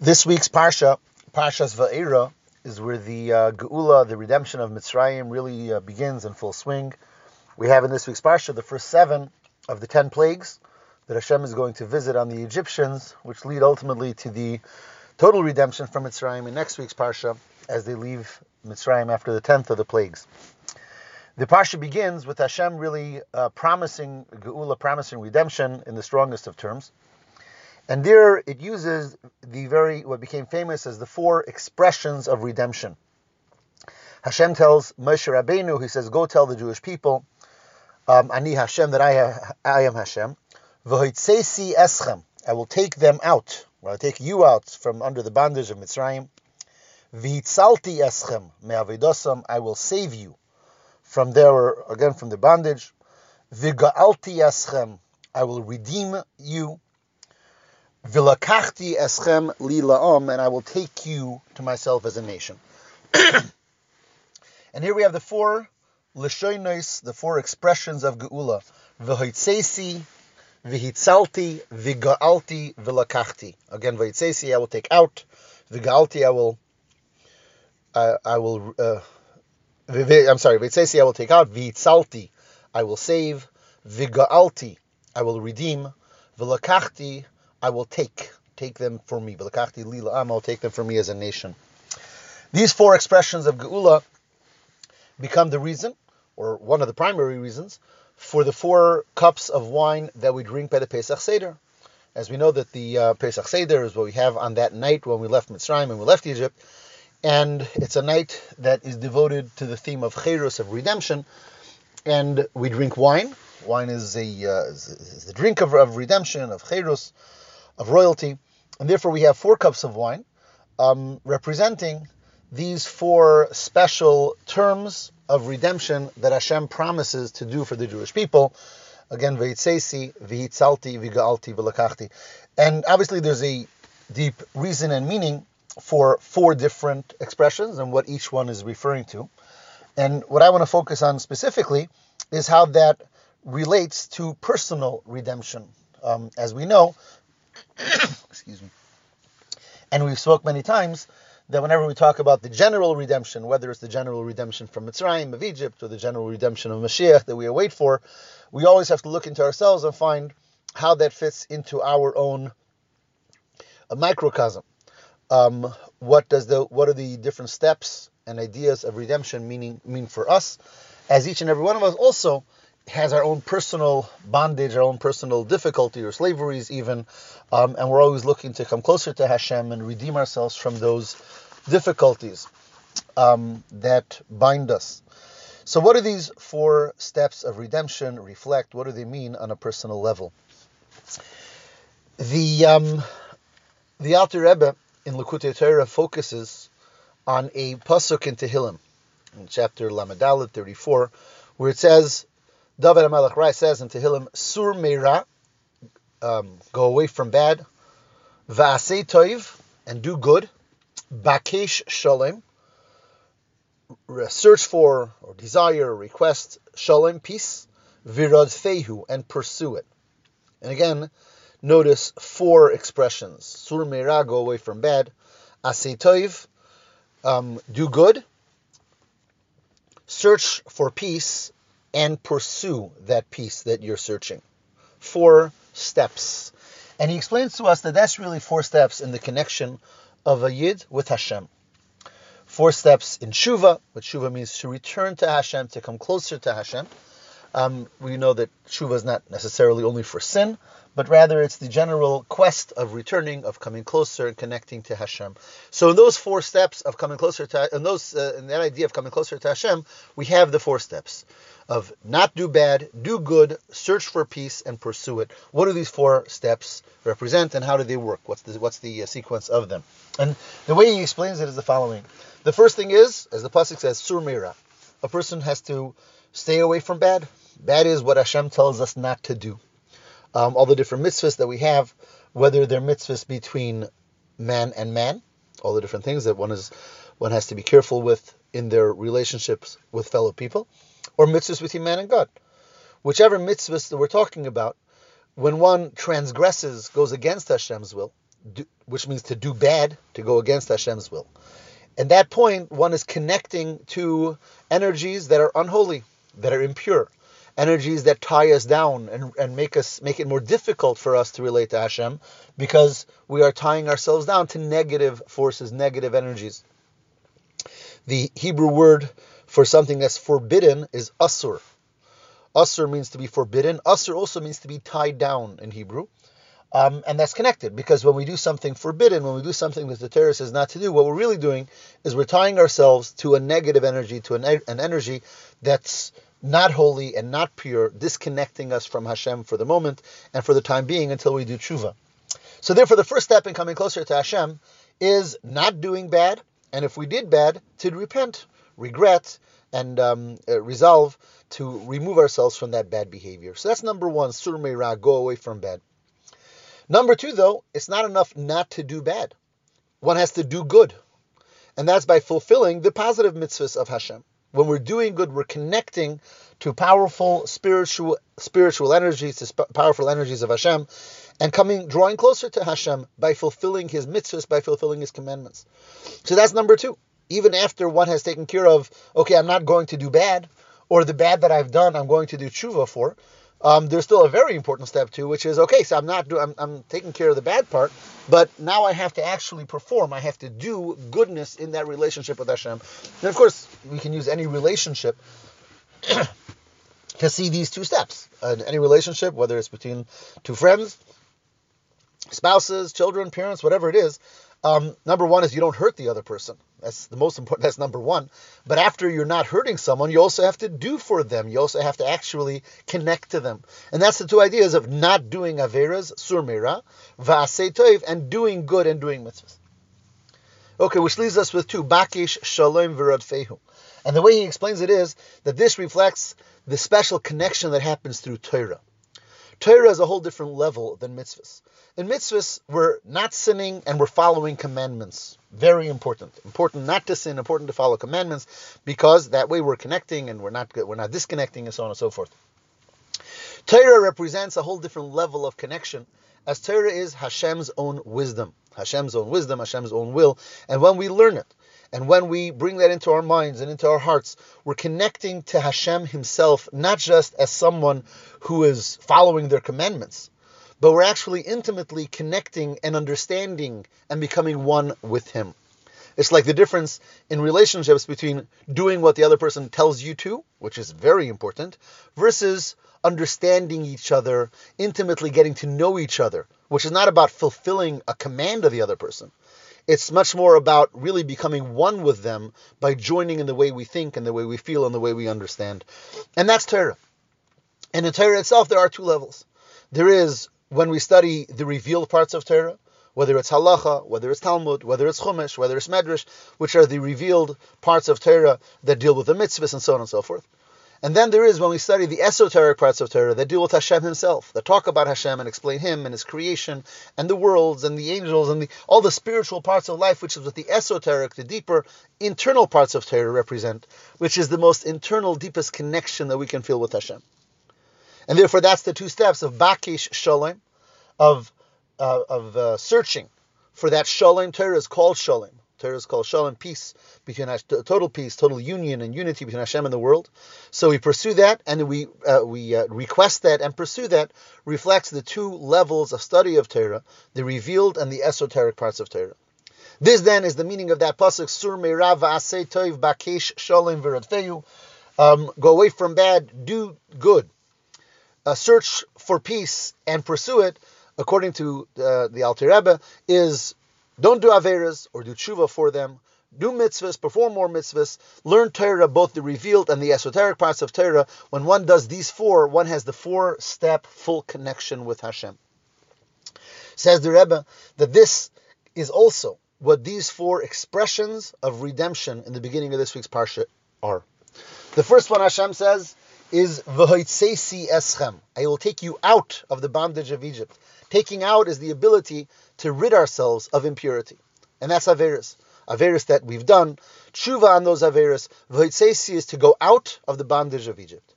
This week's Parsha, Parshas Va'era, is where the uh, Geula, the redemption of Mitzrayim, really uh, begins in full swing. We have in this week's Parsha the first seven of the ten plagues that Hashem is going to visit on the Egyptians, which lead ultimately to the total redemption from Mitzrayim in next week's Parsha as they leave Mitzrayim after the tenth of the plagues. The Parsha begins with Hashem really uh, promising Geula, promising redemption in the strongest of terms. And there it uses the very, what became famous as the four expressions of redemption. Hashem tells Moshe Rabbeinu, he says, go tell the Jewish people, um, Ani Hashem, that I, I am Hashem. V'hoitzesi eschem, I will take them out, I will take you out from under the bondage of Mitzrayim. V'hitzalti eschem me'avidosam, I will save you from there, again from the bondage. V'ga'alti eschem, I will redeem you. Vilakachti eschem li la'om, and I will take you to myself as a nation. and here we have the four the four expressions of geula. V'hoitzesi, v'hitzalti, v'ga'alti, v'lakachti. Again, v'hitzesi, I will take out. V'ga'alti, I will, uh, I will, uh, I'm sorry, v'hitzesi, I will take out. V'hitzalti, I will save. V'ga'alti, I will redeem. V'lakachti, I will take take them for me. I'll take them for me as a nation. These four expressions of Geula become the reason, or one of the primary reasons, for the four cups of wine that we drink by the Pesach Seder. As we know that the uh, Pesach Seder is what we have on that night when we left Mitzrayim and we left Egypt, and it's a night that is devoted to the theme of Cherus, of redemption, and we drink wine. Wine is a uh, is, is the drink of, of redemption, of Cherus, of royalty, and therefore we have four cups of wine um, representing these four special terms of redemption that Hashem promises to do for the Jewish people. Again, veitzesi, vihitzalti, vigaalti, vilakachti. And obviously there's a deep reason and meaning for four different expressions and what each one is referring to. And what I want to focus on specifically is how that relates to personal redemption. Um, as we know, excuse me. And we've spoke many times that whenever we talk about the general redemption, whether it's the general redemption from Mitzrayim of Egypt or the general redemption of Mashiach that we await for, we always have to look into ourselves and find how that fits into our own a microcosm. Um, what does the what are the different steps and ideas of redemption meaning mean for us? As each and every one of us also has our own personal bondage, our own personal difficulty or slaveries, even, um, and we're always looking to come closer to Hashem and redeem ourselves from those difficulties um, that bind us. So, what do these four steps of redemption reflect? What do they mean on a personal level? The um, the Alter Rebbe in Likutei Torah focuses on a pasuk in Tehillim, in chapter Lamed 34, where it says, David HaMelech Rai says in Tehillim, Sur Meira, um, go away from bad, Va'asei Toiv, and do good, Bakesh Shalem, search for, or desire, request Shalem, peace, Virad Fehu, and pursue it. And again, notice four expressions. Sur Meira, go away from bad, Asei Toiv, um, do good, search for peace, and pursue that peace that you're searching. Four steps. And he explains to us that that's really four steps in the connection of a Yid with Hashem. Four steps in Shuva, which Shuva means to return to Hashem, to come closer to Hashem. Um, we know that Shuva is not necessarily only for sin, but rather it's the general quest of returning, of coming closer and connecting to Hashem. So in those four steps of coming closer to, in those, uh, in that idea of coming closer to Hashem, we have the four steps of not do bad, do good, search for peace, and pursue it. What do these four steps represent, and how do they work? What's the what's the uh, sequence of them? And the way he explains it is the following: the first thing is, as the pasuk says, surmira. A person has to stay away from bad. Bad is what Hashem tells us not to do. Um, all the different mitzvahs that we have, whether they're mitzvahs between man and man, all the different things that one is one has to be careful with in their relationships with fellow people or mitzvahs between man and God. Whichever mitzvahs that we're talking about, when one transgresses, goes against Hashem's will, do, which means to do bad, to go against Hashem's will. At that point, one is connecting to energies that are unholy, that are impure, energies that tie us down and, and make us make it more difficult for us to relate to Hashem because we are tying ourselves down to negative forces, negative energies. The Hebrew word for something that's forbidden is asur. Asur means to be forbidden. Asur also means to be tied down in Hebrew. Um, and that's connected because when we do something forbidden, when we do something that the Torah says not to do, what we're really doing is we're tying ourselves to a negative energy, to an, an energy that's not holy and not pure, disconnecting us from Hashem for the moment and for the time being until we do tshuva. So therefore, the first step in coming closer to Hashem is not doing bad, and if we did bad, to repent, regret, and um, uh, resolve to remove ourselves from that bad behavior. So that's number one, sur meira, go away from bad. Number two, though, it's not enough not to do bad. One has to do good. And that's by fulfilling the positive mitzvahs of Hashem. When we're doing good, we're connecting to powerful spiritual spiritual energies, to sp- powerful energies of Hashem, and coming, drawing closer to Hashem by fulfilling His mitzvahs, by fulfilling His commandments. So that's number two. Even after one has taken care of, okay, I'm not going to do bad, or the bad that I've done, I'm going to do tshuva for um, there's still a very important step too, which is okay. So I'm not do I'm, I'm taking care of the bad part, but now I have to actually perform. I have to do goodness in that relationship with Hashem. And of course, we can use any relationship to see these two steps. Uh, any relationship, whether it's between two friends, spouses, children, parents, whatever it is, um, number one is you don't hurt the other person. That's the most important. That's number one. But after you're not hurting someone, you also have to do for them. You also have to actually connect to them. And that's the two ideas of not doing averas, surmira, va'asei toiv, and doing good and doing mitzvahs. Okay, which leaves us with two, bakish, shalom, virad fehu. And the way he explains it is that this reflects the special connection that happens through Torah. Torah is a whole different level than mitzvahs. In mitzvahs, we're not sinning and we're following commandments. Very important. Important not to sin, important to follow commandments, because that way we're connecting and we're not we're not disconnecting and so on and so forth. Torah represents a whole different level of connection, as Torah is Hashem's own wisdom. Hashem's own wisdom, Hashem's own will. And when we learn it, and when we bring that into our minds and into our hearts, we're connecting to Hashem Himself, not just as someone who is following their commandments, but we're actually intimately connecting and understanding and becoming one with Him. It's like the difference in relationships between doing what the other person tells you to, which is very important, versus understanding each other, intimately getting to know each other, which is not about fulfilling a command of the other person. It's much more about really becoming one with them by joining in the way we think and the way we feel and the way we understand. And that's Torah. And in Torah itself, there are two levels. There is when we study the revealed parts of Torah, whether it's halacha, whether it's Talmud, whether it's Chumash, whether it's Medrash, which are the revealed parts of Torah that deal with the mitzvahs and so on and so forth. And then there is when we study the esoteric parts of Torah that deal with Hashem Himself, that talk about Hashem and explain Him and His creation and the worlds and the angels and the, all the spiritual parts of life, which is what the esoteric, the deeper internal parts of Torah represent, which is the most internal, deepest connection that we can feel with Hashem. And therefore, that's the two steps of Bakish Shalom, of uh, of uh, searching for that Shalom. Torah is called Shalom. Torah is called Shalom, peace between total peace, total union and unity between Hashem and the world. So we pursue that, and we uh, we uh, request that and pursue that reflects the two levels of study of Torah, the revealed and the esoteric parts of Torah. This then is the meaning of that pasuk Sur Meirav Asay Toiv Bakesh Shalom V'Radfeyu. Um, go away from bad, do good. Uh, search for peace and pursue it according to uh, the Alter Rebbe, is don't do Averas or do tshuva for them. Do mitzvahs, perform more mitzvahs, learn Torah, both the revealed and the esoteric parts of Torah. When one does these four, one has the four step full connection with Hashem. Says the Rebbe that this is also what these four expressions of redemption in the beginning of this week's Parsha are. The first one Hashem says is V'hoitzesi eschem. I will take you out of the bondage of Egypt. Taking out is the ability to rid ourselves of impurity. And that's Averis. Averis that we've done. Tshuva on those Averis. V'hoitzesi is to go out of the bondage of Egypt.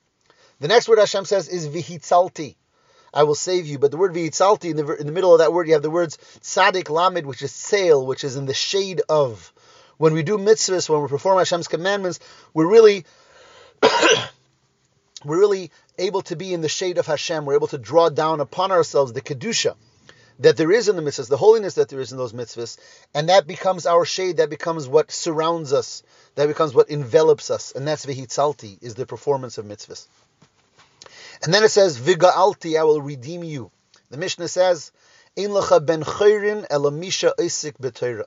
The next word Hashem says is Vihitzalti. I will save you. But the word v'itzalti, in the, in the middle of that word, you have the words tzadik lamed, which is sail, which is in the shade of. When we do mitzvahs, when we perform Hashem's commandments, we're really we're really able to be in the shade of Hashem. We're able to draw down upon ourselves the kedusha that there is in the mitzvahs, the holiness that there is in those mitzvahs, and that becomes our shade. That becomes what surrounds us. That becomes what envelops us, and that's v'hitzalti is the performance of mitzvahs. And then it says, Viga'alti, I will redeem you. The Mishnah says, Ein lecha ben chayrin elamisha isik b'teira.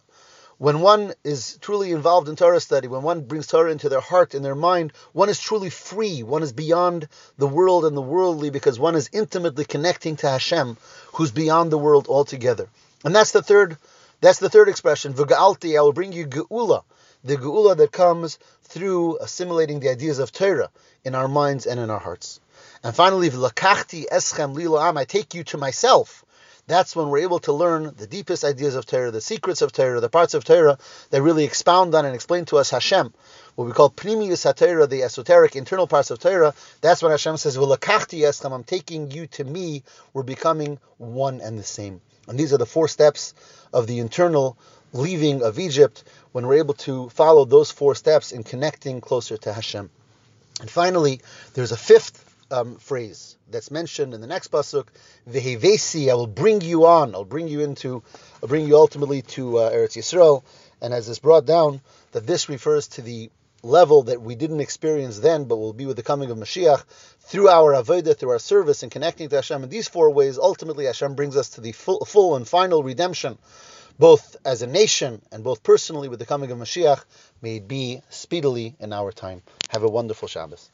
When one is truly involved in Torah study, when one brings Torah into their heart and their mind, one is truly free. One is beyond the world and the worldly because one is intimately connecting to Hashem, who's beyond the world altogether. And that's the third. That's the third expression. V'ga'alti, I will bring you geula, the geula that comes through assimilating the ideas of Torah in our minds and in our hearts. And finally, v'lakachti eschem lila I take you to myself. That's when we're able to learn the deepest ideas of Torah, the secrets of Torah, the parts of Torah that really expound on and explain to us Hashem, what we call Pnimius HaTorah, the esoteric internal parts of Torah. That's when Hashem says, "V'lakachti eschem," I'm taking you to me. We're becoming one and the same. And these are the four steps of the internal leaving of Egypt when we're able to follow those four steps in connecting closer to Hashem. And finally, there's a fifth um, phrase that's mentioned in the next pasuk. Vehevesi, I will bring you on. I'll bring you into, I'll bring you ultimately to uh, Eretz Yisrael. And as it's brought down, that this refers to the level that we didn't experience then, but will be with the coming of Mashiach through our avodah, through our service, and connecting to Hashem. In these four ways, ultimately, Hashem brings us to the full, full and final redemption, both as a nation and both personally with the coming of Mashiach. May it be speedily in our time. Have a wonderful Shabbos.